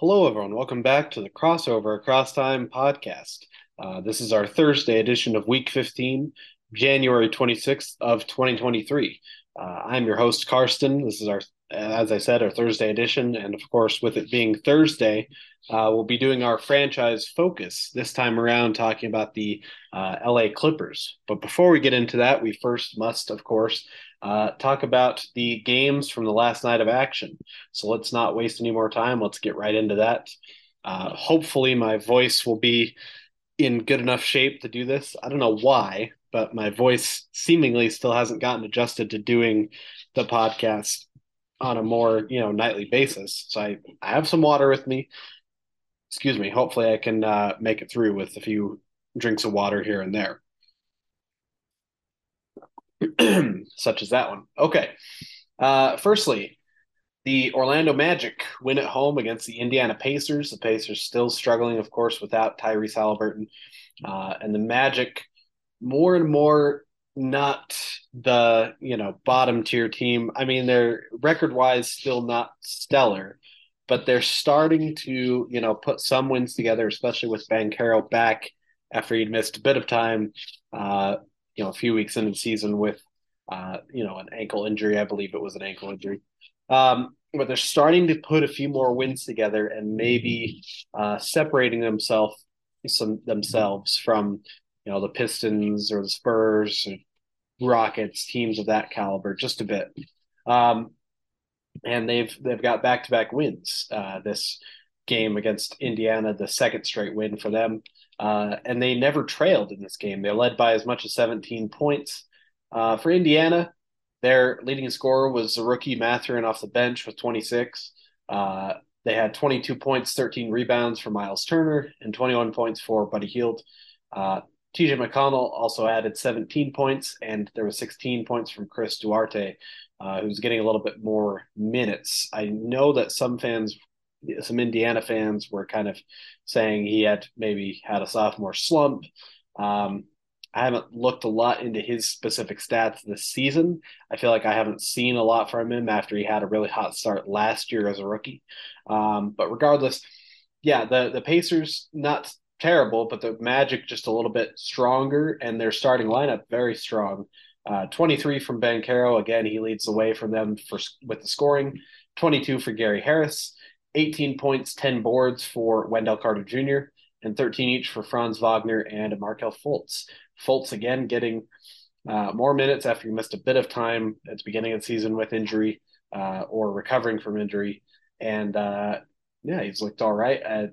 Hello, everyone. Welcome back to the Crossover Across Time podcast. Uh, this is our Thursday edition of Week 15, January 26th of 2023. Uh, I'm your host, Karston. This is our, as I said, our Thursday edition. And of course, with it being Thursday, uh, we'll be doing our franchise focus this time around, talking about the uh, LA Clippers. But before we get into that, we first must, of course, uh, talk about the games from the last night of action. So let's not waste any more time. Let's get right into that. Uh, hopefully, my voice will be in good enough shape to do this. I don't know why, but my voice seemingly still hasn't gotten adjusted to doing the podcast on a more you know nightly basis. So I, I have some water with me. Excuse me. Hopefully, I can uh, make it through with a few drinks of water here and there. such as that one. Okay. Uh, firstly, the Orlando Magic win at home against the Indiana Pacers. The Pacers still struggling, of course, without Tyrese Halliburton. Uh, and the Magic more and more not the, you know, bottom tier team. I mean, they're record wise still not stellar, but they're starting to, you know, put some wins together, especially with Banchero back after he'd missed a bit of time. Uh, you know, a few weeks into the season with, uh, you know, an ankle injury. I believe it was an ankle injury. Um, but they're starting to put a few more wins together and maybe uh, separating themselves some themselves from you know the Pistons or the Spurs, or Rockets, teams of that caliber, just a bit. Um, and they've they've got back to back wins. Uh, this game against Indiana, the second straight win for them. Uh, and they never trailed in this game. They led by as much as 17 points. Uh, for Indiana, their leading scorer was the rookie Mathurin off the bench with 26. Uh, they had 22 points, 13 rebounds for Miles Turner, and 21 points for Buddy Hield. Uh, TJ McConnell also added 17 points, and there was 16 points from Chris Duarte, uh, who's getting a little bit more minutes. I know that some fans some Indiana fans were kind of saying he had maybe had a sophomore slump. Um, I haven't looked a lot into his specific stats this season. I feel like I haven't seen a lot from him after he had a really hot start last year as a rookie. Um, but regardless, yeah, the the Pacers not terrible, but the Magic just a little bit stronger, and their starting lineup very strong. Uh, 23 from Banchero. Again, he leads the way from them for with the scoring. 22 for Gary Harris. 18 points, 10 boards for Wendell Carter Jr., and 13 each for Franz Wagner and Markelle Fultz. Fultz again getting uh, more minutes after he missed a bit of time at the beginning of the season with injury uh, or recovering from injury. And uh, yeah, he's looked all right. Uh,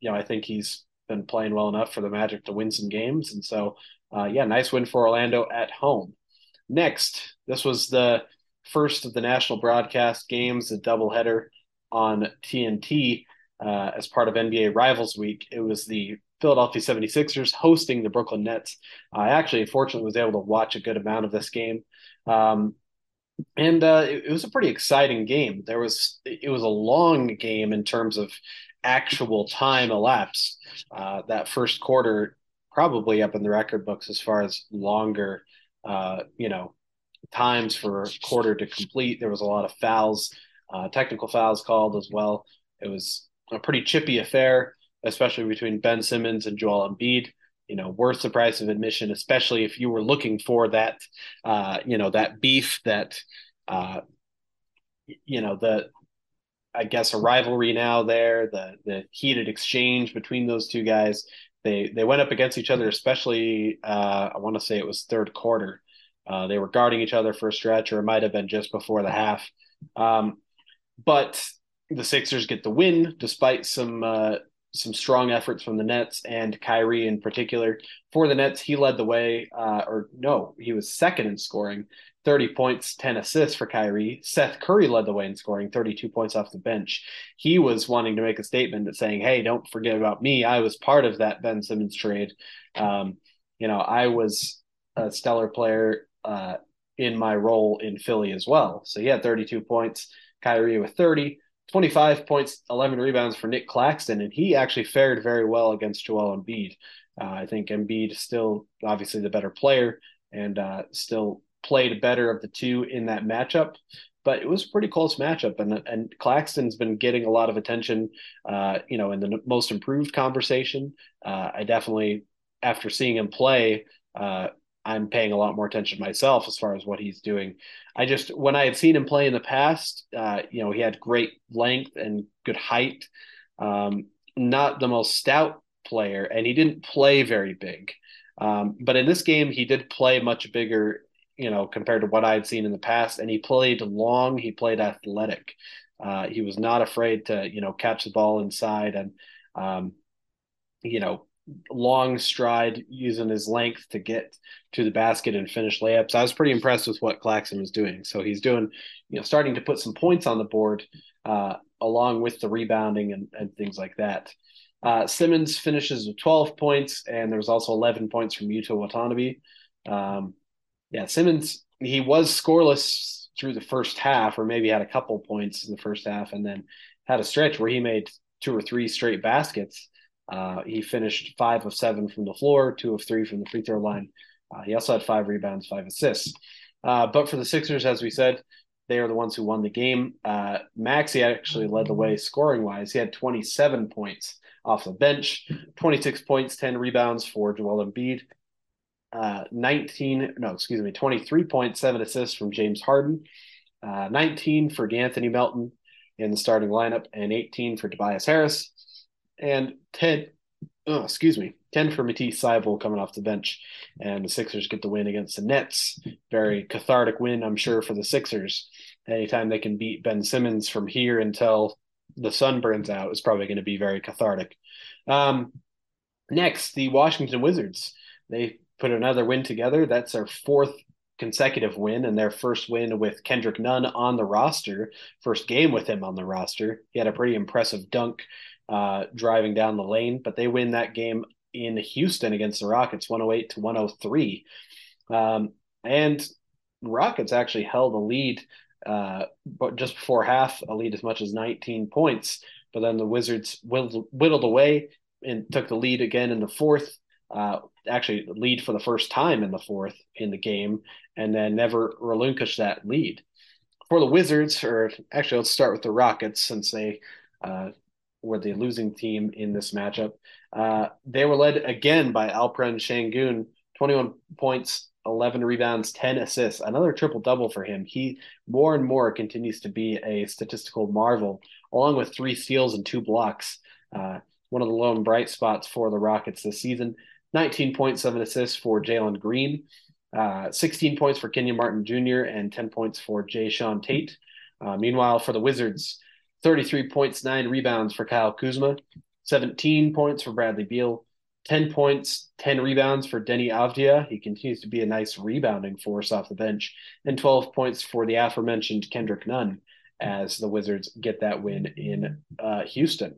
you know, I think he's been playing well enough for the Magic to win some games. And so, uh, yeah, nice win for Orlando at home. Next, this was the first of the national broadcast games, the doubleheader on TNT uh, as part of NBA Rivals Week. It was the Philadelphia 76ers hosting the Brooklyn Nets. I actually, fortunately, was able to watch a good amount of this game. Um, and uh, it, it, was a pretty exciting game. There was it was a long game in terms of actual time elapsed. Uh, that first quarter probably up in the record books as far as longer, uh, you know, times for a quarter to complete. There was a lot of fouls uh, technical fouls called as well. It was a pretty chippy affair, especially between Ben Simmons and Joel Embiid. You know, worth the price of admission, especially if you were looking for that, uh, you know, that beef that, uh, you know, the, I guess a rivalry now there, the the heated exchange between those two guys. They they went up against each other, especially uh, I want to say it was third quarter. Uh, they were guarding each other for a stretch, or it might have been just before the half. Um, but the Sixers get the win despite some uh, some strong efforts from the Nets and Kyrie in particular. For the Nets, he led the way, uh, or no, he was second in scoring, 30 points, 10 assists for Kyrie. Seth Curry led the way in scoring, 32 points off the bench. He was wanting to make a statement that saying, hey, don't forget about me. I was part of that Ben Simmons trade. Um, you know, I was a stellar player uh, in my role in Philly as well. So he had 32 points. Kyrie with 30, 25 points, 11 rebounds for Nic Claxton, and he actually fared very well against Joel Embiid. Uh, I think Embiid is still obviously the better player and uh, still played better of the two in that matchup. but it was a pretty close matchup. And and Claxton's been getting a lot of attention, uh, you know, in the most improved conversation. Uh, I definitely, after seeing him play, uh, I'm paying a lot more attention myself as far as what he's doing. I just when I had seen him play in the past, uh, you know, he had great length and good height. Um, not the most stout player, and he didn't play very big. Um, but in this game, he did play much bigger, you know, compared to what I'd seen in the past. And he played long. He played athletic. Uh, he was not afraid to, you know, catch the ball inside and, um, you know, long stride using his length to get to the basket and finish layups. I was pretty impressed with what Claxton was doing. So he's doing, you know, starting to put some points on the board uh, along with the rebounding and, and things like that. Uh, Simmons finishes with 12 points, and there was also 11 points from Yuta Watanabe. Um, yeah, Simmons, he was scoreless through the first half, or maybe had a couple points in the first half, and then had a stretch where he made two or three straight baskets. Uh, he finished five of seven from the floor, two of three from the free throw line. Uh, he also had five rebounds, five assists. Uh, but for the Sixers, as we said, they are the ones who won the game. Uh, Maxey actually led the way scoring wise. He had 27 points off the bench. 26 points, 10 rebounds for Joel Embiid. Uh, 19, no, excuse me, 23 points, seven assists from James Harden. Uh, 19 for Anthony Melton in the starting lineup, and 18 for Tobias Harris, and 10, oh, excuse me, 10 for Matisse Thybulle coming off the bench. And the Sixers get the win against the Nets. Very cathartic win, I'm sure, for the Sixers. Anytime they can beat Ben Simmons from here until the sun burns out is probably going to be very cathartic. Um, next, the Washington Wizards. They put another win together. That's their fourth consecutive win and their first win with Kendrick Nunn on the roster. First game with him on the roster. He had a pretty impressive dunk uh, driving down the lane, but they win that game in Houston against the Rockets, 108 to 103. Um, and Rockets actually held a lead uh, but just before half, a lead as much as 19 points. But then the Wizards whittled, whittled away and took the lead again in the fourth. Uh, actually, lead for the first time in the fourth in the game, and then never relinquished that lead. For the Wizards, or actually, let's start with the Rockets since they uh, were the losing team in this matchup. Uh, they were led again by Alperen Sengun, 21 points, 11 rebounds, 10 assists, another triple double for him. He more and more continues to be a statistical marvel, along with three steals and two blocks. Uh, one of the lone bright spots for the Rockets this season. 19.7 assists for Jalen Green, uh, 16 points for Kenyon Martin Jr., and 10 points for Jae'Sean Tate. Uh, meanwhile, for the Wizards, 33 points, nine rebounds for Kyle Kuzma, 17 points for Bradley Beal, 10 points, 10 rebounds for Deni Avdija. He continues to be a nice rebounding force off the bench, and 12 points for the aforementioned Kendrick Nunn as the Wizards get that win in uh, Houston.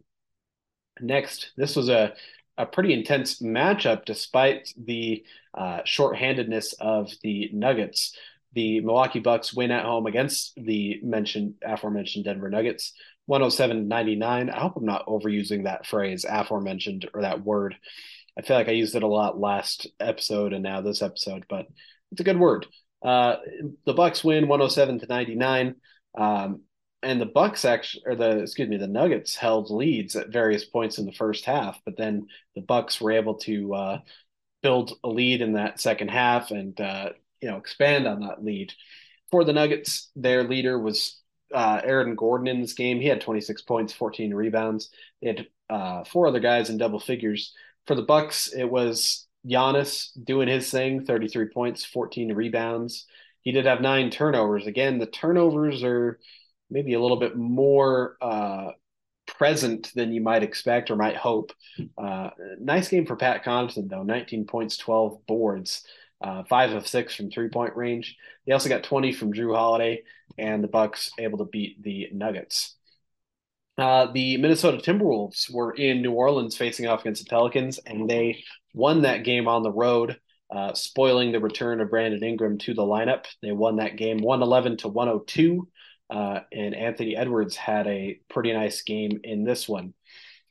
Next, this was a, a pretty intense matchup despite the uh, shorthandedness of the Nuggets. The Milwaukee Bucks win at home against the mentioned aforementioned Denver Nuggets, 107 99. I hope I'm not overusing that phrase, aforementioned, or that word. I feel like I used it a lot last episode and now this episode, but it's a good word. Uh, the Bucks win 107 to 99. Um, and the Bucks actually, or the excuse me, the Nuggets held leads at various points in the first half, but then the Bucks were able to uh, build a lead in that second half and uh, you know expand on that lead. For the Nuggets, their leader was uh, Aaron Gordon in this game. He had 26 points, 14 rebounds. They had uh, four other guys in double figures for the Bucks, it was Giannis doing his thing, 33 points, 14 rebounds. He did have nine turnovers. Again, the turnovers are maybe a little bit more uh, present than you might expect or might hope. Uh, nice game for Pat Connaughton, though 19 points, 12 boards, uh, five of six from three point range. They also got 20 from Jrue Holiday, and the Bucks able to beat the Nuggets. Uh, the Minnesota Timberwolves were in New Orleans facing off against the Pelicans, and they won that game on the road, uh, spoiling the return of Brandon Ingram to the lineup. They won that game 111 to 102, uh, and Anthony Edwards had a pretty nice game in this one.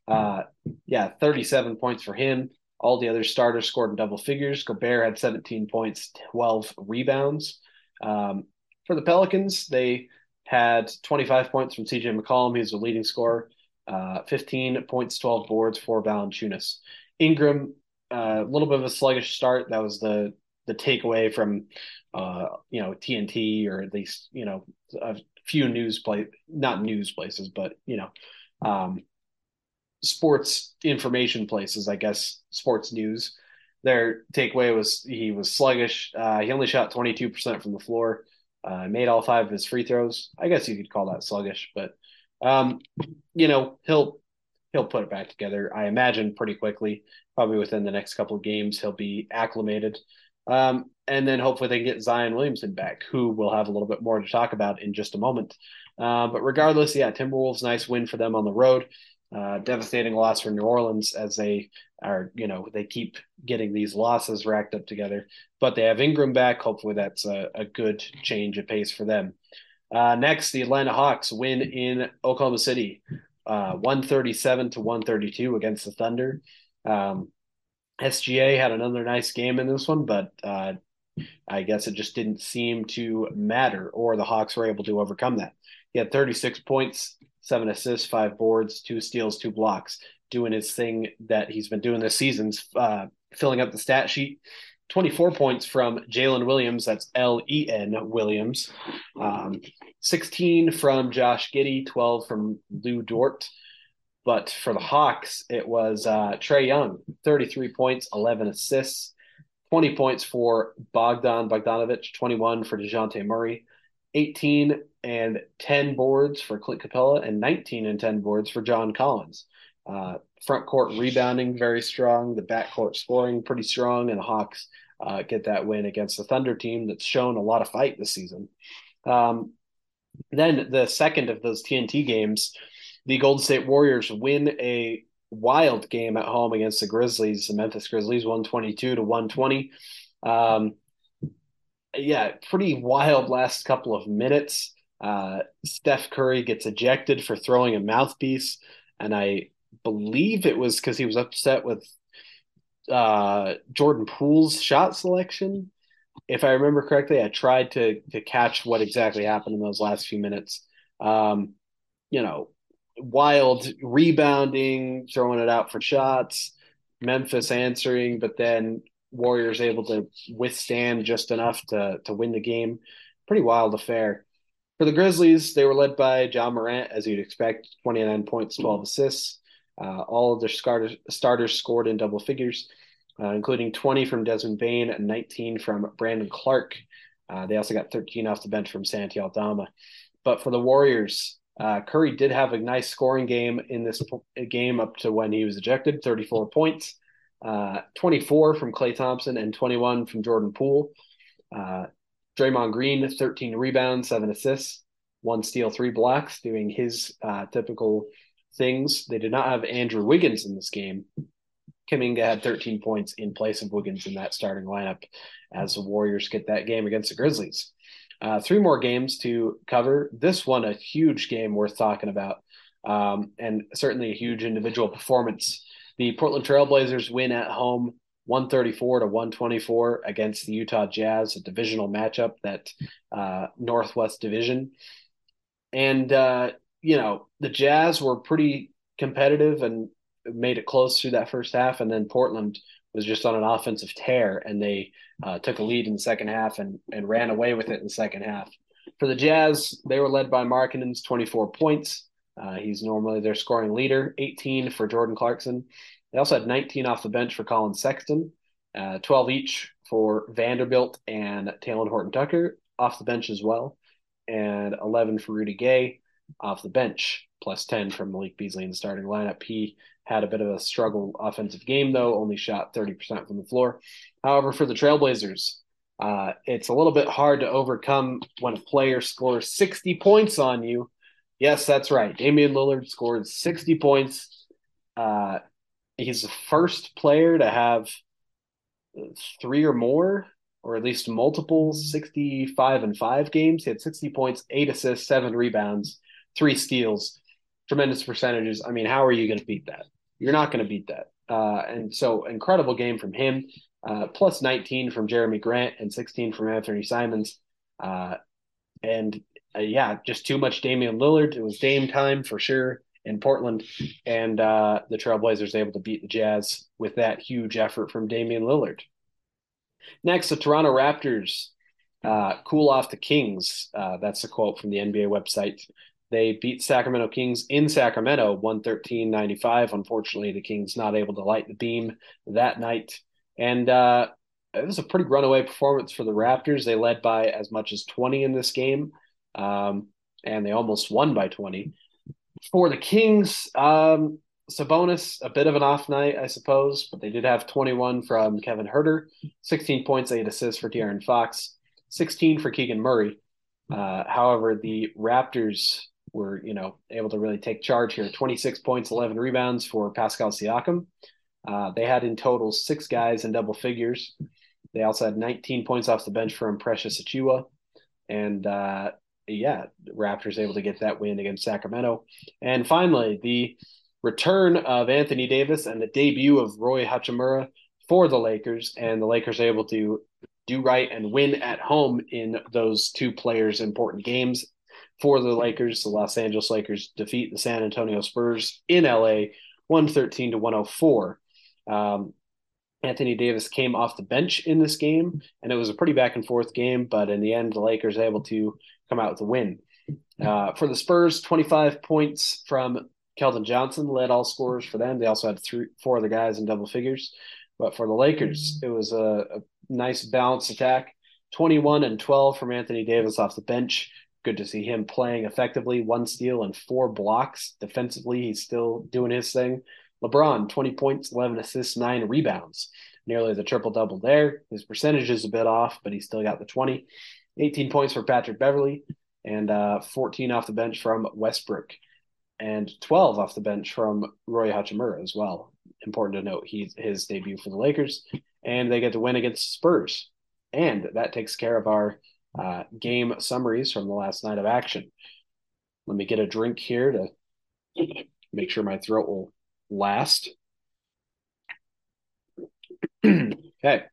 Uh, yeah, 37 points for him. All the other starters scored in double figures. Gobert had 17 points, 12 rebounds. Um, for the Pelicans, they had 25 points from CJ McCollum. He was the leading scorer. Uh, 15 points, 12 boards for Valanciunas. Ingram, uh, a uh, little bit of a sluggish start. That was the the takeaway from uh, you know TNT or at least you know a few news play not news places, but you know um, sports information places, I guess sports news. Their takeaway was he was sluggish. Uh, he only shot 22% from the floor. Uh, made all five of his free throws. I guess you could call that sluggish, but um, you know he'll he'll put it back together. I imagine pretty quickly, probably within the next couple of games, he'll be acclimated. Um, and then hopefully they can get Zion Williamson back, who we'll have a little bit more to talk about in just a moment. Uh, but regardless, yeah, Timberwolves, nice win for them on the road. Uh, devastating loss for New Orleans as they are, you know, they keep getting these losses racked up together. But they have Ingram back. Hopefully, that's a, a good change of pace for them. Uh, next, the Atlanta Hawks win in Oklahoma City, uh, 137 to 132 against the Thunder. Um, SGA had another nice game in this one, but uh, I guess it just didn't seem to matter, or the Hawks were able to overcome that. He had 36 points, seven assists, five boards, two steals, two blocks, doing his thing that he's been doing this season, uh, filling up the stat sheet. 24 points from Jalen Williams, that's L E N Williams. Um, 16 from Josh Giddey, 12 from Lu Dort. But for the Hawks, it was uh, Trae Young, 33 points, 11 assists, 20 points for Bogdan Bogdanovich, 21 for DeJounte Murray, 18 and 10 boards for Clint Capela and 19 and 10 boards for John Collins. Uh, front court rebounding very strong, the back court scoring pretty strong, and the Hawks uh, get that win against the Thunder team that's shown a lot of fight this season. Um, then the second of those TNT games the Golden State Warriors win a wild game at home against the Grizzlies, the Memphis Grizzlies, 122 to 120. Um, yeah, pretty wild last couple of minutes. Uh, Steph Curry gets ejected for throwing a mouthpiece, and I believe it was because he was upset with uh, Jordan Poole's shot selection. If I remember correctly, I tried to to catch what exactly happened in those last few minutes. Um, you know, wild rebounding, throwing it out for shots, Memphis answering, but then Warriors able to withstand just enough to to win the game. Pretty wild affair. For the Grizzlies, they were led by Ja Morant, as you'd expect, 29 points, 12 assists. Uh, all of their starters, starters scored in double figures, uh, including 20 from Desmond Bane and 19 from Brandon Clarke. Uh, they also got 13 off the bench from Santi Aldama. But for the Warriors, uh, Curry did have a nice scoring game in this game up to when he was ejected 34 points, uh, 24 from Klay Thompson, and 21 from Jordan Poole. Draymond Green, 13 rebounds, seven assists, one steal, three blocks, doing his uh, typical things. They did not have Andrew Wiggins in this game. Kuminga had 13 points in place of Wiggins in that starting lineup as the Warriors get that game against the Grizzlies. Uh, three more games to cover. This one, a huge game worth talking about, um, and certainly a huge individual performance. The Portland Trailblazers win at home 134 to 124 against the Utah Jazz, a divisional matchup that uh, Northwest Division. And, uh, you know, the Jazz were pretty competitive and made it close through that first half. And then Portland was just on an offensive tear, and they uh, took a lead in the second half and and ran away with it in the second half. For the Jazz, they were led by Markkanen's 24 points. Uh, he's normally their scoring leader, 18 for Jordan Clarkson. They also had 19 off the bench for Collin Sexton, uh, 12 each for Vanderbilt and Talen Horton Tucker off the bench as well, and 11 for Rudy Gay off the bench, plus 10 from Malik Beasley in the starting lineup. He had a bit of a struggle offensive game, though, only shot 30% from the floor. However, for the Trailblazers, uh, it's a little bit hard to overcome when a player scores 60 points on you. Yes, that's right. Damian Lillard scored 60 points. Uh, he's the first player to have three or more, or at least multiple 65 and 5 games. He had 60 points, eight assists, seven rebounds, three steals. Tremendous percentages. I mean, how are you going to beat that? You're not going to beat that. Uh, and so, incredible game from him. Uh, plus 19 from Jerami Grant and 16 from Anfernee Simons. Uh, and uh, yeah, just too much Damian Lillard. It was Dame time for sure in Portland, and uh, the Trailblazers able to beat the Jazz with that huge effort from Damian Lillard. Next, the Toronto Raptors uh, cool off the Kings. Uh, that's a quote from the NBA website. They beat Sacramento Kings in Sacramento, 113 95. Unfortunately, the Kings not able to light the beam that night. And uh, it was a pretty runaway performance for the Raptors. They led by as much as 20 in this game, um, and they almost won by 20. For the Kings, um, Sabonis, a bit of an off night, I suppose, but they did have 21 from Kevin Huerter, 16 points, eight assists for De'Aaron Fox, 16 for Keegan Murray. Uh, however, the Raptors were, you know, able to really take charge here. 26 points, 11 rebounds for Pascal Siakam. Uh, they had in total six guys in double figures. They also had 19 points off the bench from Precious Achiuwa. And uh, yeah, Raptors able to get that win against Sacramento. And finally, the return of Anthony Davis and the debut of Rui Hachimura for the Lakers, and the Lakers able to do right and win at home in those two players' important games for the Lakers. The Los Angeles Lakers defeat the San Antonio Spurs in LA 113 to 104. Um, Anthony Davis came off the bench in this game, and it was a pretty back and forth game, but in the end, the Lakers able to come out with a win. Uh, for the Spurs, 25 points from Keldon Johnson led all scorers for them. They also had three, four other guys in double figures. But for the Lakers, it was a, a nice balanced attack 21 and 12 from Anthony Davis off the bench. Good to see him playing effectively. One steal and four blocks. Defensively, he's still doing his thing. LeBron, 20 points, 11 assists, nine rebounds. Nearly the triple double there. His percentage is a bit off, but he still got the 20. 18 points for Patrick Beverley and uh, 14 off the bench from Westbrook and 12 off the bench from Rui Hachimura as well. Important to note he's his debut for the Lakers, and they get to win against Spurs. And that takes care of our uh, game summaries from the last night of action. Let me get a drink here to make sure my throat will last. okay.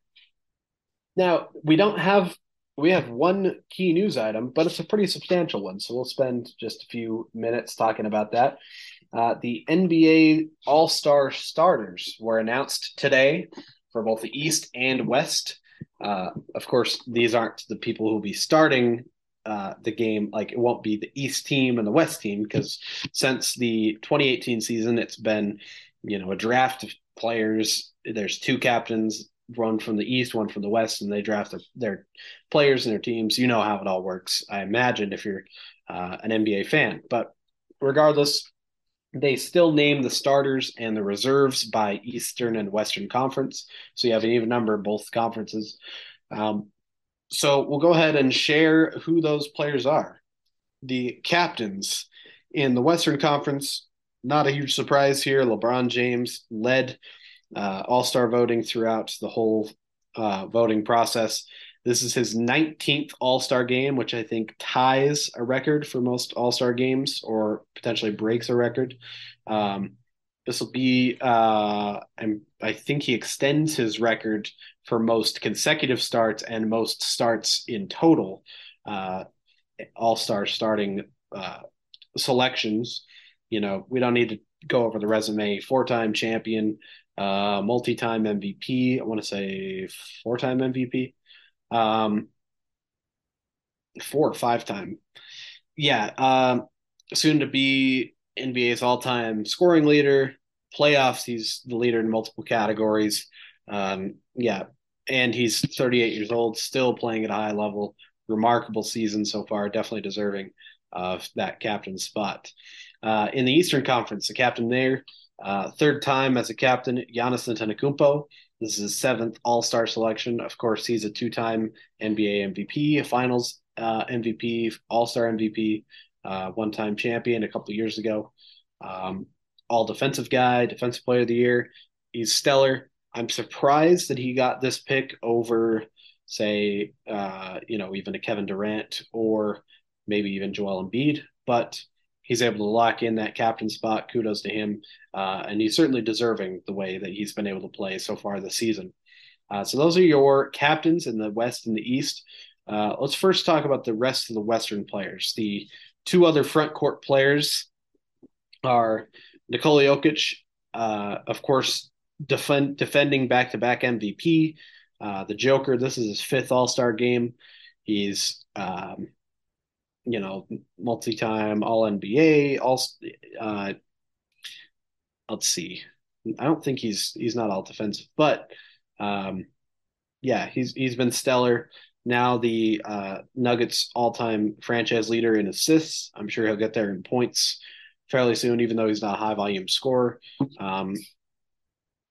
Now, we don't have we have one key news item, but it's a pretty substantial one. So we'll spend just a few minutes talking about that. Uh, the NBA All Star starters were announced today for both the East and West. Uh, of course, these aren't the people who will be starting uh, the game. Like it won't be the East team and the West team because since the 2018 season, it's been you know a draft of players. There's two captains one from the east, one from the west, and they draft their, their players and their teams. You know how it all works, I imagine, if you're uh, an NBA fan. But regardless, they still name the starters and the reserves by Eastern and Western Conference. So you have an even number of both conferences. Um, so we'll go ahead and share who those players are. The captains in the Western Conference, not a huge surprise here. LeBron James led uh, All Star voting throughout the whole uh, voting process. This is his 19th All Star game, which I think ties a record for most All Star games or potentially breaks a record. Um, this will be, uh, and I think he extends his record for most consecutive starts and most starts in total. Uh, All Star starting uh, selections. You know, we don't need to go over the resume. Four time champion, uh, multi-time MVP. I want to say four-time MVP, um, four or five-time. Yeah, um, soon to be NBA's all-time scoring leader. Playoffs, he's the leader in multiple categories. Um, yeah, and he's 38 years old, still playing at a high level. Remarkable season so far, definitely deserving of that captain spot. Uh, in the Eastern Conference, the captain there uh, third time as a captain, Giannis Antetokounmpo. This is his seventh All Star selection. Of course, he's a two time NBA MVP, a Finals uh, MVP, All Star MVP, uh, one time champion a couple years ago. Um, all defensive guy, defensive player of the year. He's stellar. I'm surprised that he got this pick over, say, uh, you know, even a Kevin Durant or maybe even Joel Embiid. But he's able to lock in that captain spot. Kudos to him, uh, and he's certainly deserving the way that he's been able to play so far this season. Uh, so those are your captains in the West and the East. Uh, let's first talk about the rest of the Western players. The two other front court players are Nikola Jokic, uh, of course, defend, defending back to back MVP. Uh, the Joker, this is his fifth All Star game. He's, um, you know, multi time All NBA, all, uh, let's see. I don't think he's he's not all defensive, but um, yeah, he's he's been stellar. Now the uh, Nuggets all-time franchise leader in assists. I'm sure he'll get there in points fairly soon, even though he's not a high volume scorer. Um,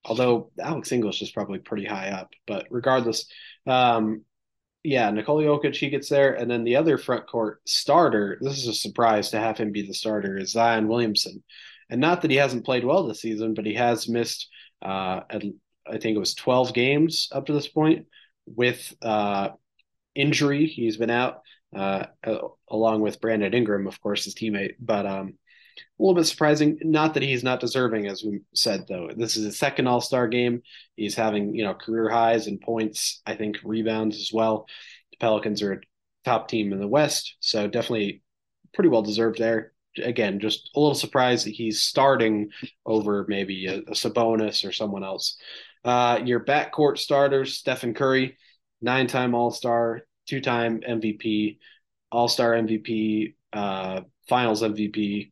although Alex English is probably pretty high up, but regardless, um, yeah, Nikola Jokic he gets there, and then the other front court starter. This is a surprise to have him be the starter. Is Zion Williamson, and not that he hasn't played well this season, but he has missed. Uh, I think it was 12 games up to this point with uh, injury. He's been out uh, along with Brandon Ingram, of course, his teammate. But um, a little bit surprising. Not that he's not deserving, as we said, though. This is his second All Star game. He's having you know career highs in points. I think rebounds as well. The Pelicans are a top team in the West, so definitely pretty well deserved there. Again, just a little surprised that he's starting over maybe a, a Sabonis or someone else. Uh, your backcourt starters: Stephen Curry, nine-time All-Star, two-time MVP, All-Star MVP, uh, Finals MVP.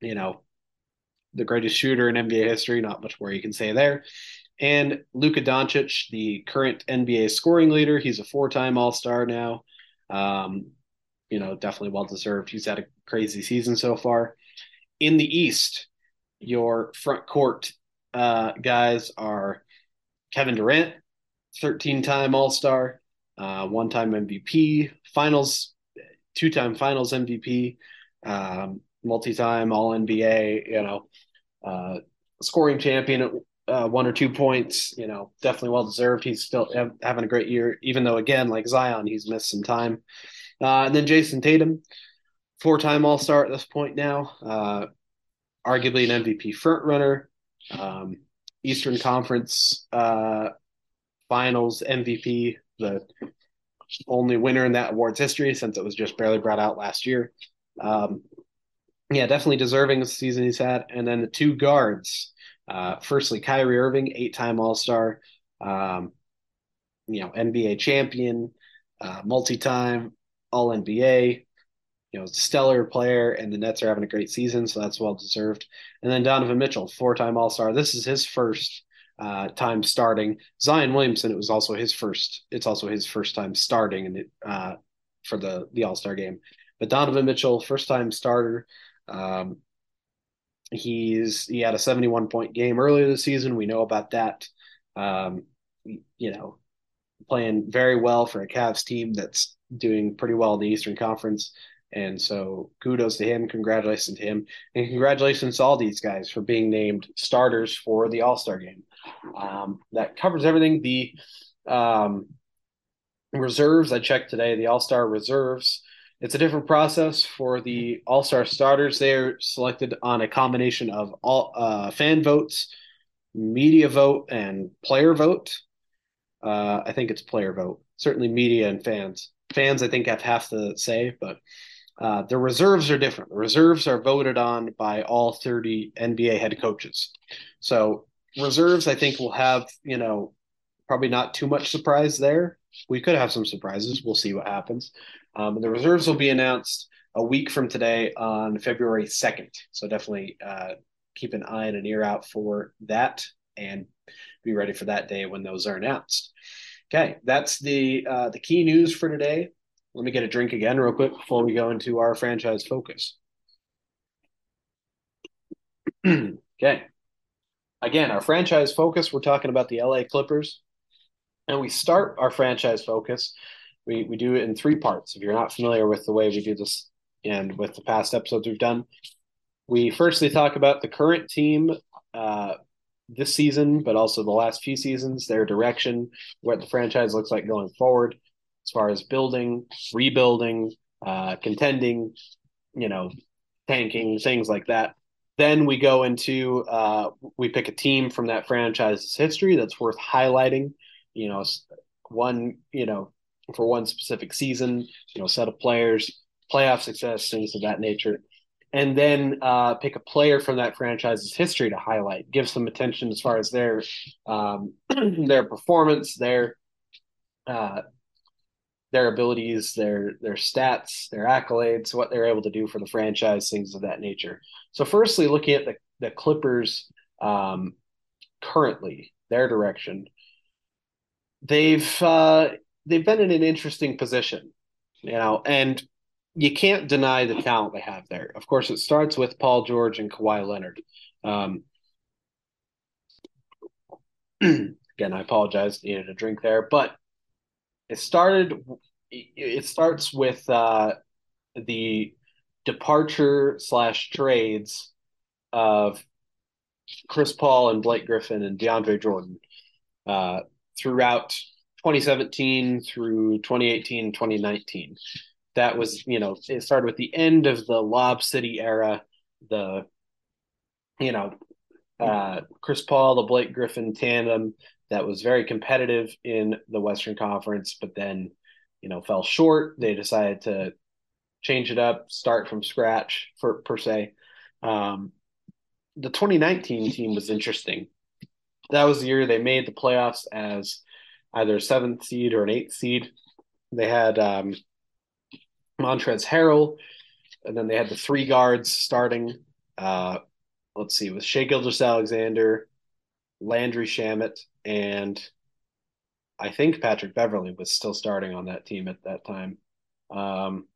You know, the greatest shooter in NBA history. Not much more you can say there. And Luka Doncic, the current NBA scoring leader. He's a four-time All-Star now. Um, you know, definitely well deserved. He's had a crazy season so far. In the East, your front court uh, guys are Kevin Durant, 13 time All Star, uh, one time MVP, finals, two time finals MVP, um, multi time All NBA, you know, uh, scoring champion uh, one or two points, you know, definitely well deserved. He's still having a great year, even though, again, like Zion, he's missed some time. Uh, and then Jayson Tatum, four time All Star at this point now, uh, arguably an MVP front runner. Um, Eastern Conference uh, Finals MVP, the only winner in that award's history since it was just barely brought out last year. Um, yeah, definitely deserving the season he's had. And then the two guards. Uh, firstly, Kyrie Irving, eight-time All-Star, um, you know, NBA champion, uh, multi-time All-NBA, you know, stellar player, and the Nets are having a great season, so that's well deserved. And then Donovan Mitchell, four-time All-Star. This is his first uh, time starting. Zion Williamson, it was also his first. It's also his first time starting in uh, for the the All Star game. But Donovan Mitchell, first time starter. Um, he's he had a 71 point game earlier this season. We know about that. Um, you know, playing very well for a Cavs team that's doing pretty well in the Eastern Conference. And so kudos to him, congratulations to him, and congratulations to all these guys for being named starters for the All Star game. Um, that covers everything. The um, reserves, I checked today, the All Star reserves. It's a different process for the All Star starters. They're selected on a combination of all uh, fan votes, media vote, and player vote. Uh, I think it's player vote. Certainly, media and fans. Fans, I think, have half the say, but uh, the reserves are different. The reserves are voted on by all 30 NBA head coaches. So reserves, I think, will have, you know, probably not too much surprise there. We could have some surprises. We'll see what happens. Um, the reserves will be announced a week from today on February 2nd. So definitely uh, keep an eye and an ear out for that and be ready for that day when those are announced. Okay, that's the uh, the key news for today. Let me get a drink again real quick before we go into our franchise focus. okay. Again, our franchise focus, we're talking about the LA Clippers. And we start our franchise focus. We, we do it in three parts. If you're not familiar with the way we do this and with the past episodes we've done, we firstly talk about the current team uh, this season, but also the last few seasons, their direction, what the franchise looks like going forward as far as building, rebuilding, uh, contending, you know, tanking, things like that. Then we go into uh, we pick a team from that franchise's history that's worth highlighting. You know, one you know for one specific season, you know, set of players, playoff success, things of that nature, and then uh, pick a player from that franchise's history to highlight, give some attention as far as their um, their performance, their uh, their abilities, their their stats, their accolades, what they're able to do for the franchise, things of that nature. So, firstly, looking at the the Clippers um, currently, their direction, they've uh, they've been in an interesting position, you know, and you can't deny the talent they have there. Of course, it starts with Paul George and Kawhi Leonard. Um, again, I apologize, needed a drink there, but it started. It starts with uh, the departure slash trades of Chris Paul and Blake Griffin and DeAndre Jordan uh, throughout 2017 through 2018 2019 that was you know it started with the end of the lob city era the you know uh, chris paul the blake griffin tandem that was very competitive in the western conference but then you know fell short. They decided to change it up start from scratch for per se. Um, the 2019 team was interesting that was the year they made the playoffs as either a seventh seed or an eighth seed. They had um, Montrezl Harrell, and then they had the three guards starting. Uh, let's see, with Shai Gilgeous-Alexander, Landry Shamet, and I think Patrick Beverley was still starting on that team at that time. Um,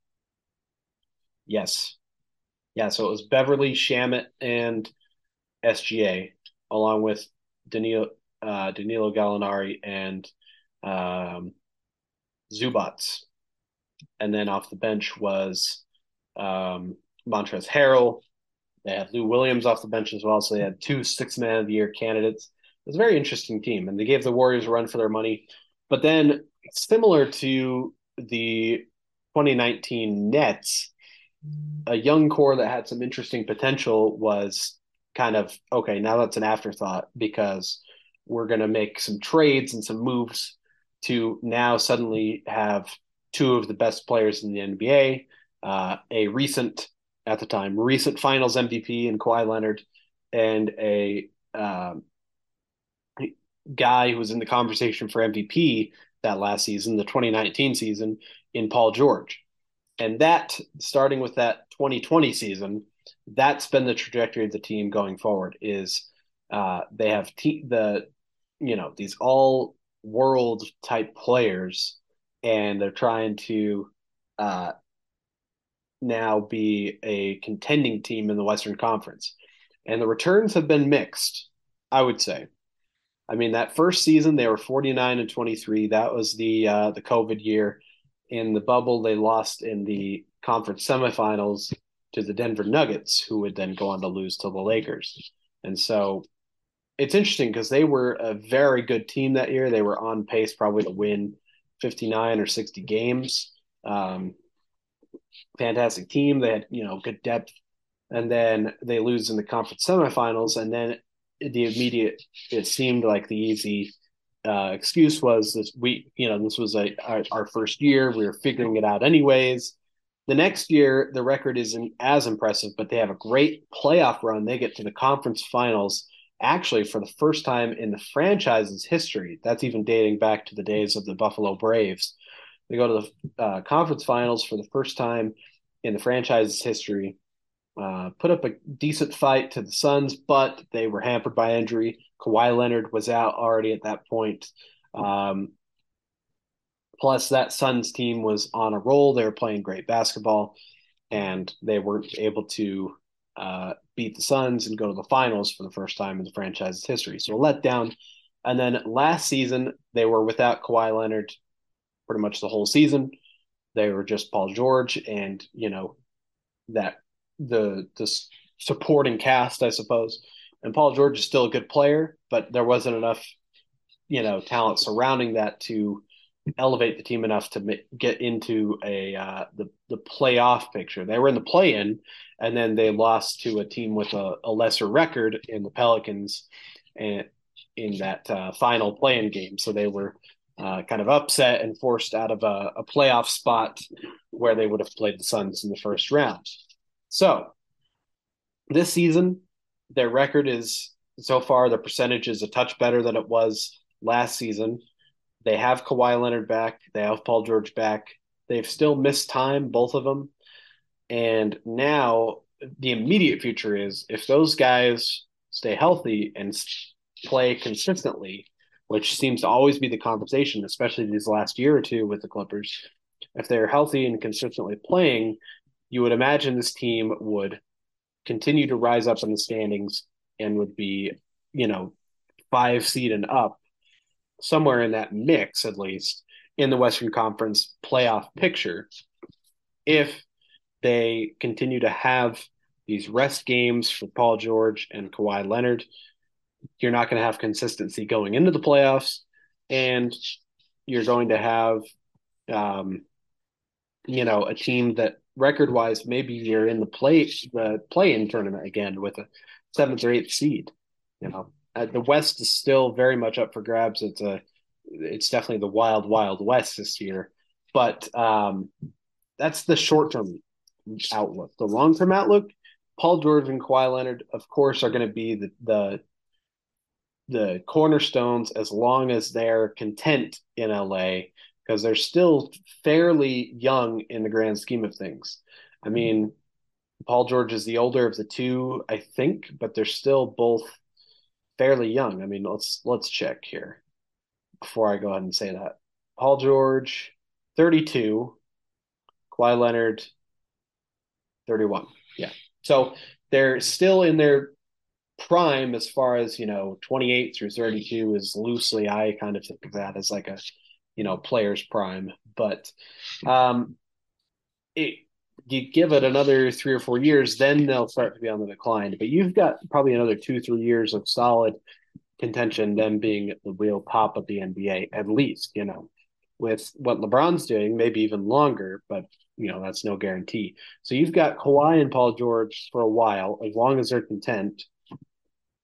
yes, yeah. So it was Beverley, Shamet, and SGA, along with Danilo, uh, Danilo Gallinari and um, Zubac. And then off the bench was um, Montrezl Harrell. They had Lou Williams off the bench as well. So they had two six man of the year candidates. It was a very interesting team. And they gave the Warriors a run for their money. But then, similar to the 2019 Nets, a young core that had some interesting potential was kind of okay, now that's an afterthought because we're going to make some trades and some moves to now suddenly have two of the best players in the NBA, uh, a recent, at the time, recent finals MVP in Kawhi Leonard, and a um, guy who was in the conversation for MVP that last season, the 2019 season, in Paul George. And that, starting with that 2020 season, that's been the trajectory of the team going forward. Is uh, they have te- the you know these all world type players, and they're trying to uh, now be a contending team in the Western Conference. And the returns have been mixed, I would say. I mean, that first season they were 49 and 23. That was the uh, the COVID year. In the bubble, they lost in the conference semifinals to the Denver Nuggets, who would then go on to lose to the Lakers. And so it's interesting because they were a very good team that year. They were on pace probably to win 59 or 60 games. Um, fantastic team. They had, you know, good depth. And then they lose in the conference semifinals. And then the immediate, it seemed like the easy uh, excuse was this we, you know, this was a, our, our first year. We were figuring it out anyways. The next year, the record isn't as impressive, but they have a great playoff run. They get to the conference finals actually for the first time in the franchise's history. That's even dating back to the days of the Buffalo Braves. They go to the uh, conference finals for the first time in the franchise's history. Uh, put up a decent fight to the Suns, but they were hampered by injury. Kawhi Leonard was out already at that point. Um, plus, that Suns team was on a roll. They were playing great basketball, and they weren't able to uh, beat the Suns and go to the finals for the first time in the franchise's history. So a letdown. And then last season, they were without Kawhi Leonard pretty much the whole season. They were just Paul George and, you know, that the the supporting cast, I suppose. And Paul George is still a good player, but there wasn't enough, you know, talent surrounding that to elevate the team enough to get into a uh, the the playoff picture. They were in the play-in, and then they lost to a team with a, a lesser record in the Pelicans, and in that uh, final play-in game. So they were uh, kind of upset and forced out of a, a playoff spot where they would have played the Suns in the first round. So this season, their record is so far the percentage is a touch better than it was last season. They have Kawhi Leonard back. They have Paul George back. They've still missed time, both of them. And now the immediate future is if those guys stay healthy and play consistently, which seems to always be the conversation, especially these last year or two with the Clippers. If they're healthy and consistently playing, you would imagine this team would continue to rise up in the standings and would be, you know, five seed and up, somewhere in that mix at least in the Western Conference playoff picture. If they continue to have these rest games for Paul George and Kawhi Leonard, you're not going to have consistency going into the playoffs, and you're going to have, um, you know, a team that record wise maybe you're in the play the play in tournament again with a seventh or eighth seed. You know, uh, the West is still very much up for grabs. It's a it's definitely the wild wild west this year, but um, that's the short term outlook. The long term outlook, Paul George and Kawhi Leonard, of course, are going to be the the the cornerstones as long as they're content in LA because they're still fairly young in the grand scheme of things. I mean, Paul George is the older of the two, I think, but they're still both fairly young. I mean, let's let's check here before I go ahead and say that. Paul George, 32, Kawhi Leonard, 31. Yeah. So they're still in their prime as far as, you know, 28 through 32 is loosely, I kind of think of that as like a, you know, player's prime. But um, it, you give it another three or four years, then they'll start to be on the decline. But you've got probably another two, three years of solid contention, them being the real top of the NBA, at least, you know, with what LeBron's doing, maybe even longer, but you know, that's no guarantee. So you've got Kawhi and Paul George for a while, as long as they're content,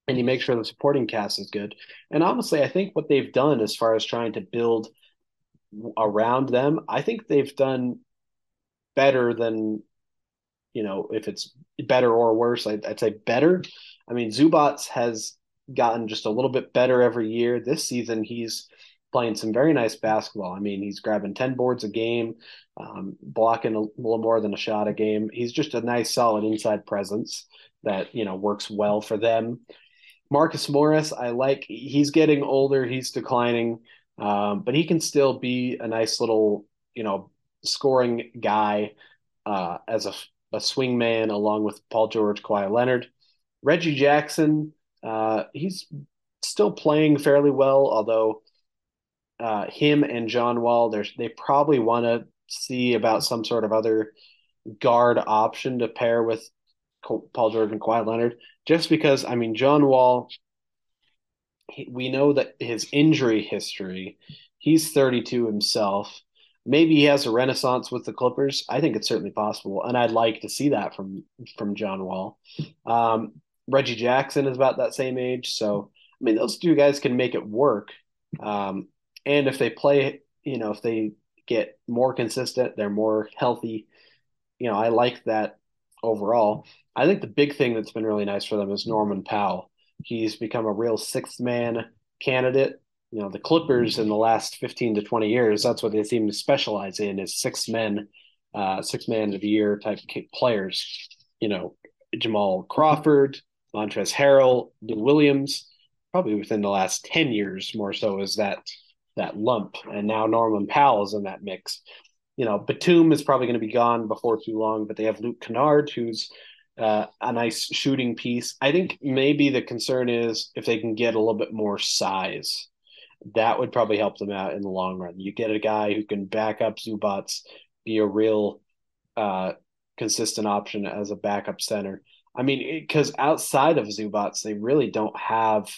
and you make sure the supporting cast is good. And honestly, I think what they've done as far as trying to build around them, I think they've done better than, you know, if it's better or worse, I'd, I'd say better. I mean, Zubac has gotten just a little bit better every year. This season, he's playing some very nice basketball. I mean, he's grabbing 10 boards a game, um, blocking a little more than a shot a game. He's just a nice, solid inside presence that, you know, works well for them. Marcus Morris, I like, he's getting older, he's declining, um, but he can still be a nice little, you know, scoring guy uh, as a, a swing man along with Paul George, Kawhi Leonard. Reggie Jackson, uh, he's still playing fairly well, although uh, him and John Wall, they probably want to see about some sort of other guard option to pair with Paul George and Kawhi Leonard, just because I mean John Wall. He, we know that his injury history. He's 32 himself. Maybe he has a renaissance with the Clippers. I think it's certainly possible, and I'd like to see that from from John Wall. Um, Reggie Jackson is about that same age, so I mean those two guys can make it work. Um, and if they play, you know, if they get more consistent, they're more healthy. You know, I like that overall. I think the big thing that's been really nice for them is Norman Powell. He's become a real sixth man candidate. You know, the Clippers in the last 15 to 20 years, that's what they seem to specialize in is six men, uh, six man of the year type players. You know, Jamal Crawford, Montrezl Harrell, Lou Williams, probably within the last 10 years more so is that that lump. And now Norman Powell is in that mix. You know, Batum is probably going to be gone before too long, but they have Luke Kennard, who's uh, a nice shooting piece. I think maybe the concern is if they can get a little bit more size, that would probably help them out in the long run. You get a guy who can back up Zubac, be a real uh, consistent option as a backup center. I mean, because outside of Zubac, they really don't have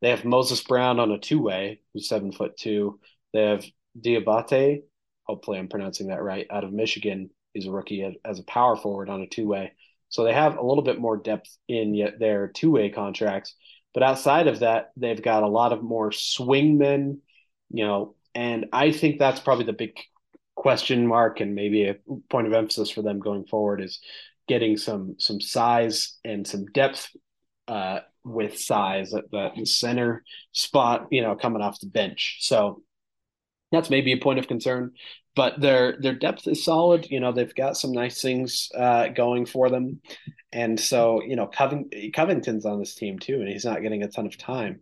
they have Moses Brown on a two way, who's seven foot two. They have Diabate, hopefully I'm pronouncing that right, out of Michigan. He's a rookie as a power forward on a two way. So they have a little bit more depth in their two way contracts. But outside of that, they've got a lot of more swingmen, you know, And I think that's probably the big question mark and maybe a point of emphasis for them going forward is getting some some size and some depth uh, with size at the center spot, you know, coming off the bench. So that's maybe a point of concern. But their their depth is solid. You know, they've got some nice things uh, going for them, and so you know, Coving- Covington's on this team too, and he's not getting a ton of time.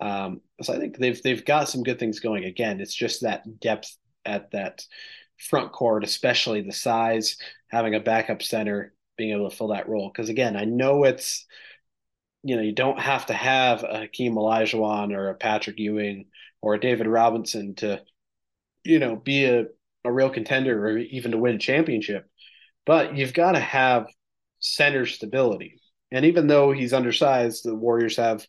Um, so I think they've they've got some good things going. Again, it's just that depth at that front court, especially the size, having a backup center, being able to fill that role. Because again, I know it's you know you don't have to have a Hakeem Olajuwon or a Patrick Ewing or a David Robinson to you know be a, a real contender or even to win a championship, but you've got to have center stability. And even though he's undersized, the Warriors have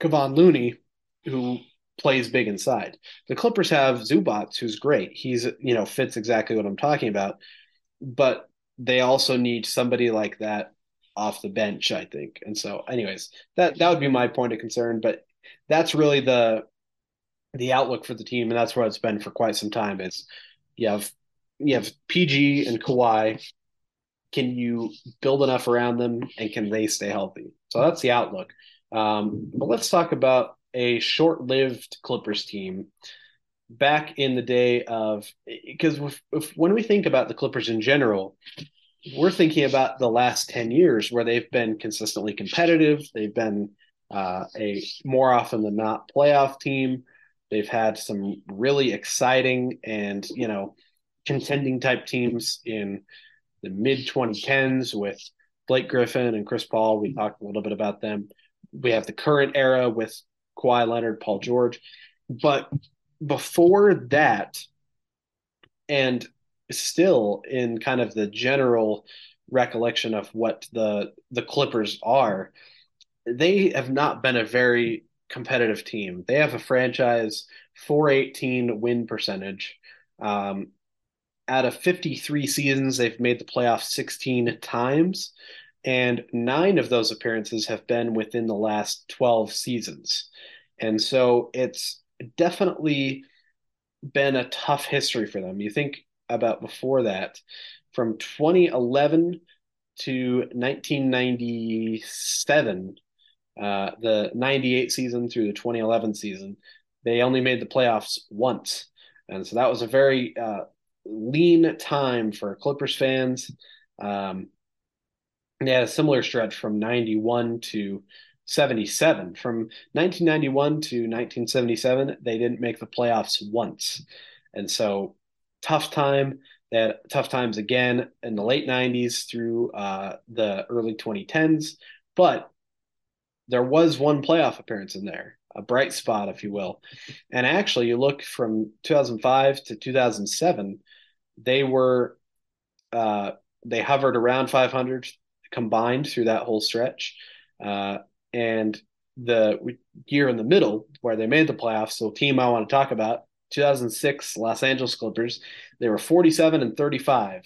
Kevon Looney, who plays big inside. The Clippers have Zubac, who's great. He's you know fits exactly what I'm talking about, but they also need somebody like that off the bench, I think. And so, anyways, that that would be my point of concern. But that's really the the outlook for the team, and that's what it's been for quite some time. Is you have you have PG and Kawhi. Can you build enough around them, and can they stay healthy? So that's the outlook. Um, but let's talk about a short-lived Clippers team back in the day of because when we think about the Clippers in general, we're thinking about the last 10 years where they've been consistently competitive. They've been uh, a more often than not playoff team. They've had some really exciting and, you know, contending type teams in the mid 2010s with Blake Griffin and Chris Paul. We talked a little bit about them. We have the current era with Kawhi Leonard, Paul George. But before that, and still in kind of the general recollection of what the the Clippers are, they have not been a very competitive team. They have a franchise 418 win percentage. Um, out of 53 seasons, they've made the playoffs 16 times, and nine of those appearances have been within the last 12 seasons. And so it's definitely been a tough history for them. You think about before that, from 2011 to 1997, uh, the 98 season through the 2011 season, they only made the playoffs once. And so that was a very uh, lean time for Clippers fans. Um, they had a similar stretch from 91 to 77. From 1991 to 1977, they didn't make the playoffs once. And so tough time. They had tough times again in the late 90s through uh, the early 2010s. But there was one playoff appearance in there, a bright spot, if you will. And actually, you look from 2005 to 2007, they were, uh, they hovered around 500 combined through that whole stretch. Uh, and the year in the middle where they made the playoffs, so team I want to talk about, 2006 Los Angeles Clippers. They were 47 and 35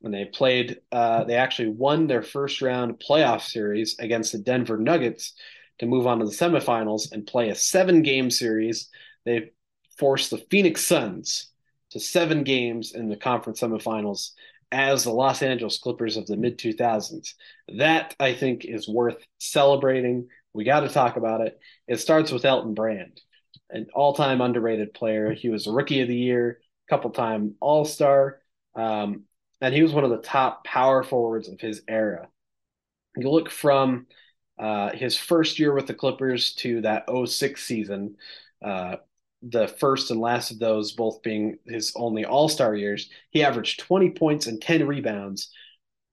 when they played. Uh, they actually won their first round playoff series against the Denver Nuggets to move on to the semifinals and play a seven game series. They forced the Phoenix Suns to seven games in the conference semifinals as the Los Angeles Clippers of the mid 2000s. That I think is worth celebrating. We got to talk about it. It starts with Elton Brand an all-time underrated player. He was a rookie of the year, couple time all-star, um, and he was one of the top power forwards of his era. You look from uh, his first year with the Clippers to that 06 season, uh, the first and last of those both being his only all-star years, he averaged 20 points and 10 rebounds,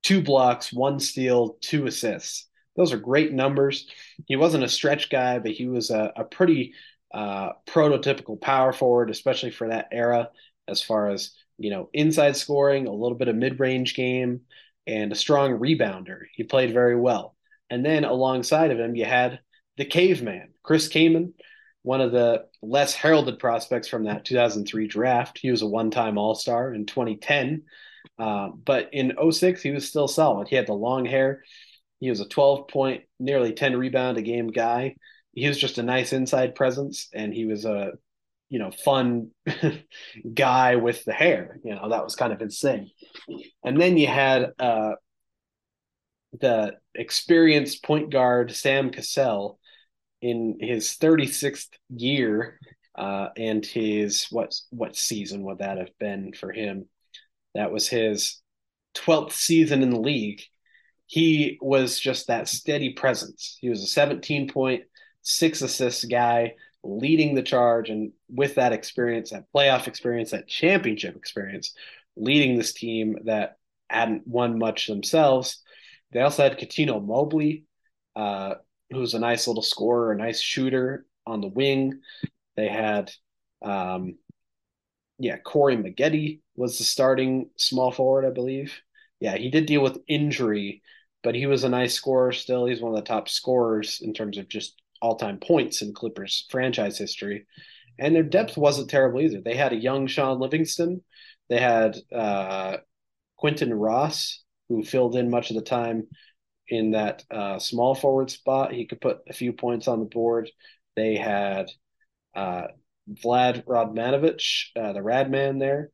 two blocks, one steal, two assists. Those are great numbers. He wasn't a stretch guy, but he was a, a pretty uh, prototypical power forward, especially for that era, as far as you know, inside scoring, a little bit of mid-range game, and a strong rebounder. He played very well. And then alongside of him, you had the caveman, Chris Kaman, one of the less heralded prospects from that 2003 draft. He was a one-time All-Star in 2010. Uh, but in 06, he was still solid. He had the long hair. He was a 12 point, nearly 10 rebound a game guy he was just a nice inside presence, and he was a you know, fun guy with the hair. You know, that was kind of insane. And then you had uh, the experienced point guard Sam Cassell in his 36th year uh, and his what what season would that have been for him? That was his 12th season in the league. He was just that steady presence. He was a 17 point, six assists guy leading the charge. And with that experience, that playoff experience, that championship experience, leading this team that hadn't won much themselves. They also had Cuttino Mobley, uh, who's a nice little scorer, a nice shooter on the wing. They had, um, yeah, Corey Maggette was the starting small forward, I believe. Yeah, he did deal with injury, but he was a nice scorer still. He's one of the top scorers in terms of just all time points in Clippers franchise history. And their depth wasn't terrible either. They had a young Shaun Livingston. They had uh, Quinton Ross, who filled in much of the time in that uh, small forward spot. He could put a few points on the board. They had uh, Vlad Radmanovic, uh, the Radman there.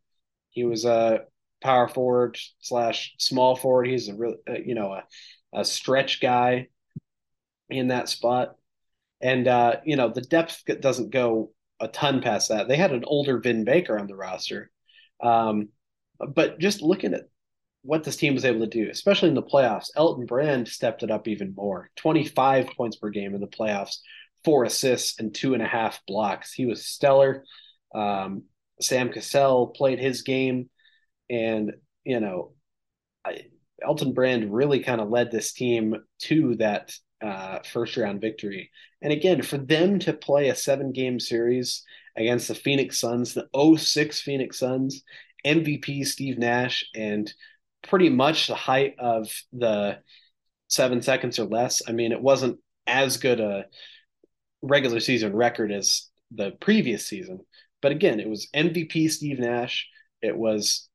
He was a power forward slash small forward. He's a real, uh, you know, a, a stretch guy in that spot. And uh, you know, the depth doesn't go a ton past that. They had an older Vin Baker on the roster. Um, but just looking at what this team was able to do, especially in the playoffs, Elton Brand stepped it up even more. 25 points per game in the playoffs, four assists and two and a half blocks. He was stellar. Um, Sam Cassell played his game, and you know, I, Elton Brand really kind of led this team to that uh, first round victory. And again, for them to play a seven game series against the Phoenix Suns, the 06 Phoenix Suns, MVP Steve Nash, and pretty much the height of the seven seconds or less. I mean, it wasn't as good a regular season record as the previous season. But again, it was MVP Steve Nash. It was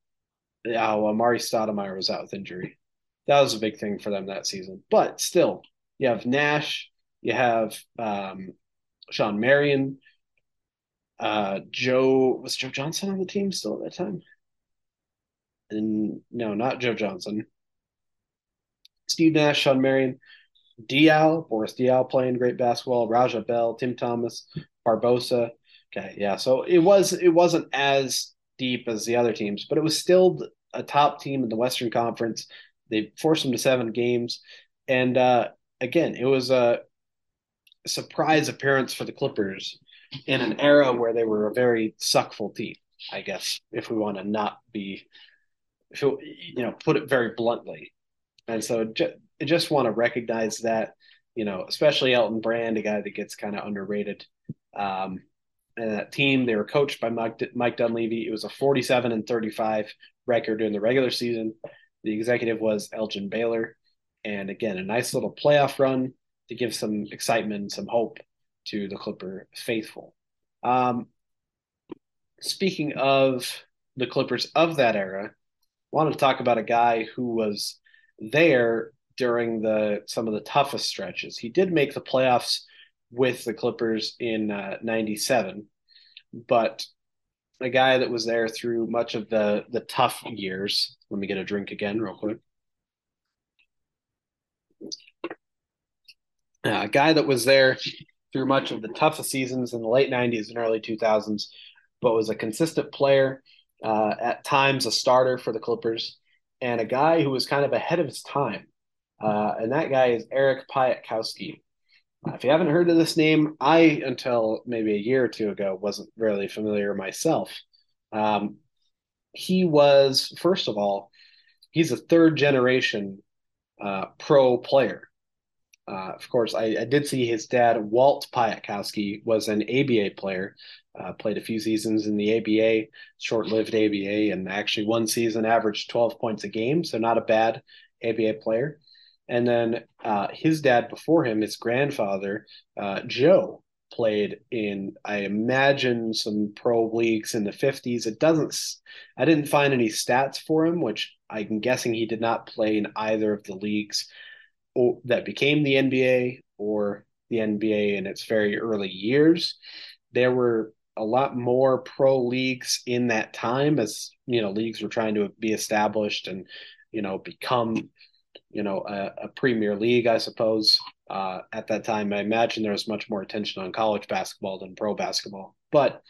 oh, Amar'e Stoudemire was out with injury. That was a big thing for them that season. But still, you have Nash, you have um, Shawn Marion, uh, Joe was Joe Johnson on the team still at that time? And no, not Joe Johnson. Steve Nash, Shawn Marion, Diaw, Boris Diaw playing great basketball, Raja Bell, Tim Thomas, Barbosa. Okay, yeah. So it was it wasn't as deep as the other teams, but it was still a top team in the Western Conference. They forced them to seven games, and uh, again, it was a surprise appearance for the Clippers in an era where they were a very suckful team. I guess if we want to not be, if it, you know, put it very bluntly, and so I just want to recognize that, you know, especially Elton Brand, a guy that gets kind of underrated. Um, and that team, they were coached by Mike, Mike Dunleavy. It was a 47 and 35 record during the regular season. The executive was Elgin Baylor. And again, a nice little playoff run to give some excitement, some hope to the Clipper faithful. Um, speaking of the Clippers of that era, wanted to talk about a guy who was there during the some of the toughest stretches. He did make the playoffs with the Clippers in uh, 97, but a guy that was there through much of the the tough years. Let me get a drink again real quick. Uh, a guy that was there through much of the toughest seasons in the late 90s and early 2000s, but was a consistent player, uh, at times a starter for the Clippers, and a guy who was kind of ahead of his time. Uh, and that guy is Eric Piatkowski. Uh, if you haven't heard of this name, I, until maybe a year or two ago, wasn't really familiar myself. Um, he was, first of all, he's a third generation uh, pro player. Uh, of course, I, I, did see his dad, Walt Piatkowski, was an ABA player, uh, played a few seasons in the ABA, short lived ABA, and actually one season averaged 12 points a game. So, not a bad ABA player. And then uh, his dad before him, his grandfather, uh, Joe, played in, I imagine, some pro leagues in the 50s. It doesn't, I didn't find any stats for him, which I'm guessing he did not play in either of the leagues that became the NBA or the NBA in its very early years. There were a lot more pro leagues in that time as you know leagues were trying to be established and you know become you know a, a premier league i suppose. Uh, at that time i imagine there was much more attention on college basketball than pro basketball. But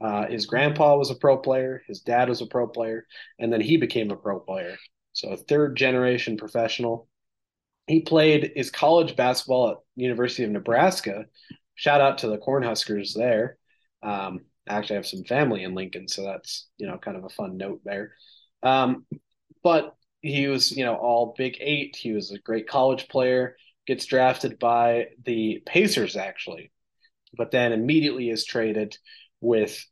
uh, his grandpa was a pro player his dad was a pro player and then he became a pro player. So a third generation professional he played his college basketball at university of nebraska shout out to the cornhuskers there um, I actually have some family in Lincoln, so that's you know kind of a fun note there. Um, but he was you know all Big Eight. He was a great college player. Gets drafted by the Pacers actually, but then immediately is traded with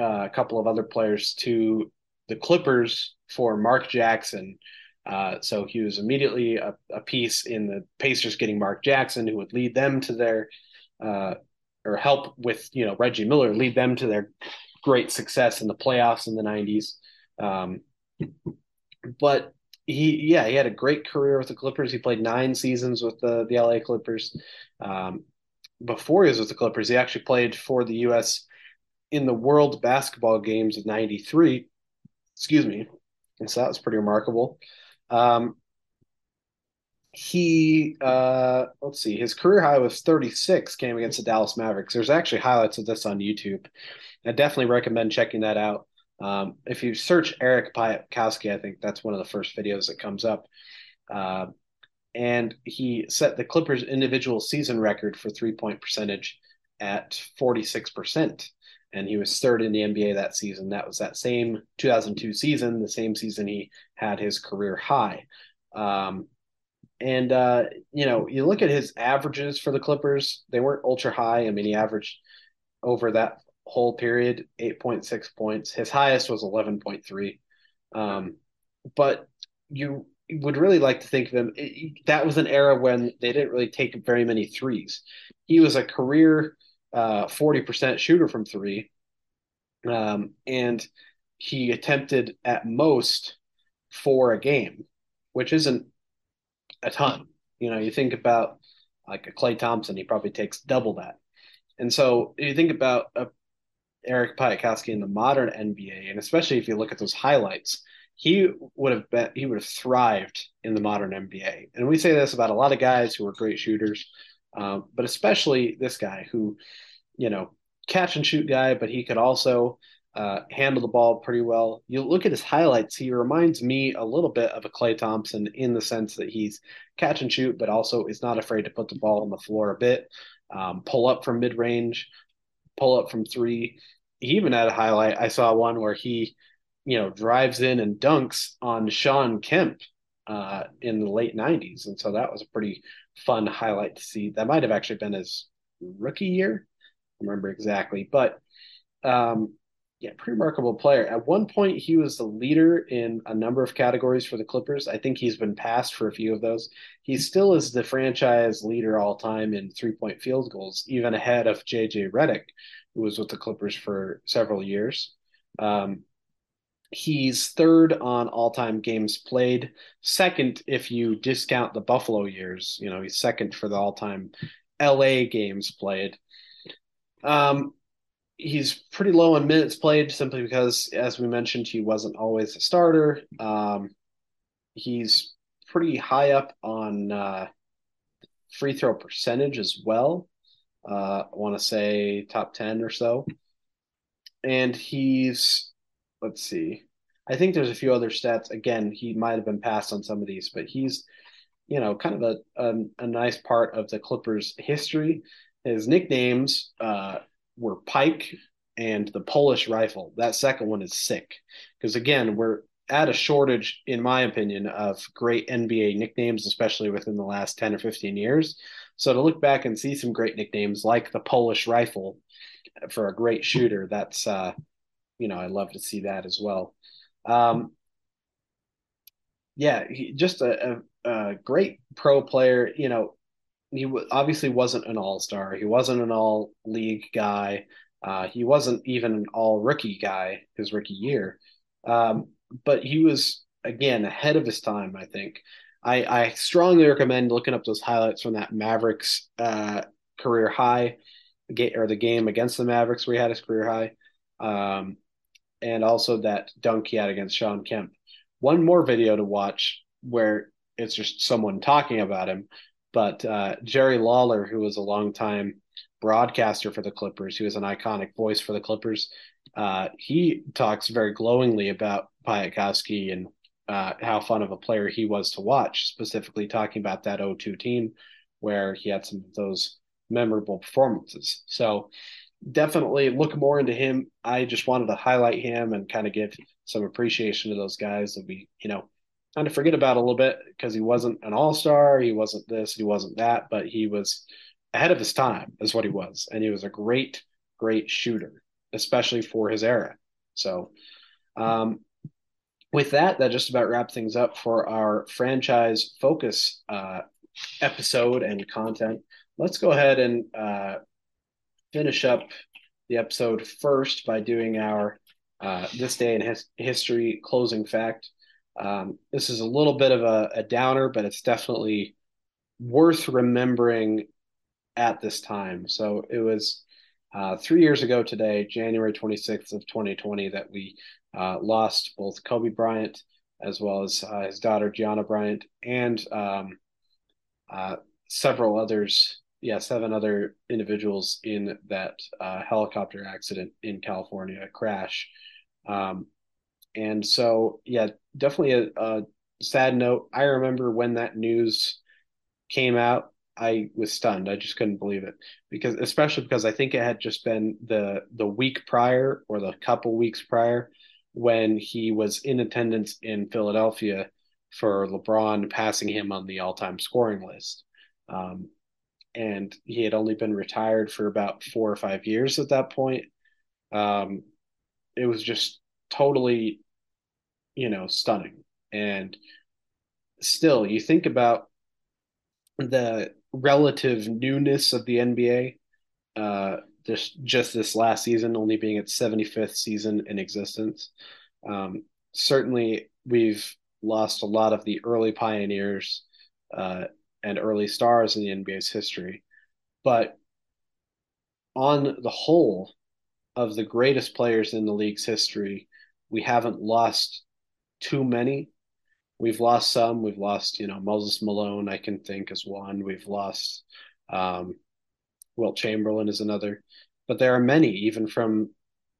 uh, a couple of other players to the Clippers for Mark Jackson. Uh, so he was immediately a, a, piece in the Pacers getting Mark Jackson, who would lead them to their uh, or help with you know Reggie Miller lead them to their great success in the playoffs in the 90s. Um, but he yeah he had a great career with the Clippers. He played nine seasons with the the LA Clippers. Um, before he was with the Clippers, he actually played for the U.S. in the World Basketball Games of '93. Excuse me, and so that was pretty remarkable. Um, he uh let's see his career high was 36 came against the dallas mavericks. There's actually highlights of this on youtube. I definitely recommend checking that out. Um, if you search eric piatkowski i think that's one of the first videos that comes up. Uh, and he set the clippers individual season record for three point percentage at 46% and he was third in the nba that season that was that same 2002 season the same season he had his career high um, and uh, you know, you look at his averages for the Clippers; they weren't ultra high. I mean, he averaged over that whole period eight point six points. His highest was eleven point three. Um, but you would really like to think of him. It, that was an era when they didn't really take very many threes. He was a career uh, forty uh, percent shooter from three, um, and he attempted at most four a game, which isn't a ton. You know, you think about like a Klay Thompson, he probably takes double that. And so you think about a Eric Piatkowski in the modern NBA, and especially if you look at those highlights, he would have been he would have thrived in the modern NBA. And we say this about a lot of guys who are great shooters, um, but especially this guy who, you know, catch and shoot guy, but he could also uh, handle the ball pretty well. You look at his highlights, he reminds me a little bit of a Klay Thompson in the sense that he's catch and shoot, but also is not afraid to put the ball on the floor a bit, um, pull up from mid range, pull up from three. He even had a highlight. I saw one where he, you know, drives in and dunks on Shawn Kemp uh, in the late 90s. And so that was a pretty fun highlight to see. That might have actually been his rookie year. I remember exactly. But um, yeah, pretty remarkable player. At one point, he was the leader in a number of categories for the Clippers. I think he's been passed for a few of those. He still is the franchise leader all time in three point field goals, even ahead of JJ Redick, who was with the Clippers for several years. Um, he's third on all time games played, second if you discount the Buffalo years. You know, he's second for the all time LA games played. Um, he's pretty low in minutes played simply because, as we mentioned, he wasn't always a starter. Um, he's pretty high up on uh, free throw percentage as well. Uh, I want to say top 10 or so. And he's, let's see, I think there's a few other stats. Again, he might have been passed on some of these, but he's, you know, kind of a, a, a nice part of the Clippers' history. His nicknames, uh, were Pike and the Polish Rifle. That second one is sick because again, we're at a shortage, in my opinion, of great NBA nicknames, especially within the last 10 or 15 years. So to look back and see some great nicknames like the Polish Rifle for a great shooter, that's, uh, you know, I love to see that as well. Um, yeah, he, just a, a, a great pro player. You know, he w- obviously wasn't an all star. He wasn't an all league guy. Uh, he wasn't even an all rookie guy his rookie year. Um, but he was, again, ahead of his time, I think. I, I strongly recommend looking up those highlights from that Mavericks uh, career high. or the game against the Mavericks where he had his career high, um, and also that dunk he had against Shawn Kemp. One more video to watch where it's just someone talking about him, but uh, Jerry Lawler, who was a longtime broadcaster for the Clippers, who was an iconic voice for the Clippers, uh, he talks very glowingly about Piatkowski and uh, how fun of a player he was to watch, specifically talking about that 0-2 team where he had some of those memorable performances. So definitely look more into him. I just wanted to highlight him and kind of give some appreciation to those guys that we, you know, kind of forget about a little bit because he wasn't an all-star, he wasn't this, he wasn't that, but he was ahead of his time is what he was. And he was a great, great shooter, especially for his era. So um, with that, that just about wraps things up for our franchise focus uh, episode and content. Let's go ahead and uh, finish up the episode first by doing our uh, this day in his- history closing fact. Um, this is a little bit of a, a downer, but it's definitely worth remembering at this time. So it was uh, three years ago today, January 26th of 2020, that we uh, lost both Kobe Bryant as well as uh, his daughter Gianna Bryant and um, uh, several others. Yeah, seven other individuals in that uh, helicopter accident in California crash. Um, and so, yeah, definitely a, a sad note. I remember when that news came out, I was stunned. I just couldn't believe it because, especially because I think it had just been the the week prior or the couple weeks prior when he was in attendance in Philadelphia for LeBron passing him on the all time scoring list. Um, and he had only been retired for about four or five years at that point. Um, it was just totally, you know, stunning. And still, you think about the relative newness of the NBA. Uh, just this last season, only being its 75th season in existence. Um, certainly, we've lost a lot of the early pioneers uh, and early stars in the NBA's history, but on the whole, of the greatest players in the league's history, we haven't lost too many. We've lost some. We've lost, you know, Moses Malone. I can think as one. We've lost um, Wilt Chamberlain is another, but there are many, even from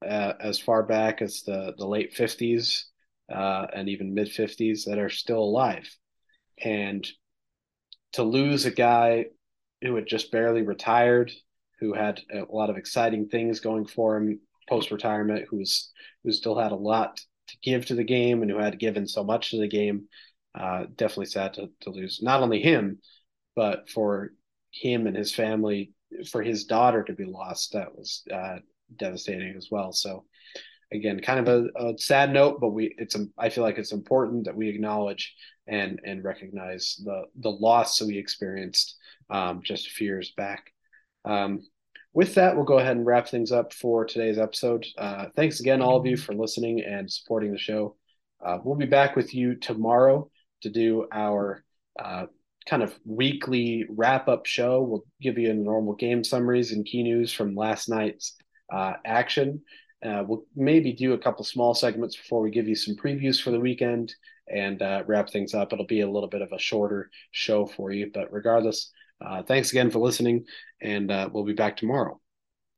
uh, as far back as the the late fifties uh, and even mid fifties, that are still alive. And to lose a guy who had just barely retired, who had a lot of exciting things going for him post retirement, who's who still had a lot to give to the game and who had given so much to the game. Uh, definitely sad to, to lose not only him, but for him and his family for his daughter to be lost, that was uh, devastating as well. So again, kind of a, a, sad note, but we it's I feel like it's important that we acknowledge and and recognize the the loss that we experienced um, just a few years back. Um, with that, we'll go ahead and wrap things up for today's episode. Uh, thanks again, all of you, for listening and supporting the show. Uh, we'll be back with you tomorrow to do our uh, kind of weekly wrap up show. We'll give you a normal game summaries and key news from last night's uh, action. Uh, we'll maybe do a couple small segments before we give you some previews for the weekend and uh, wrap things up. It'll be a little bit of a shorter show for you, but regardless, uh, thanks again for listening, and uh, we'll be back tomorrow.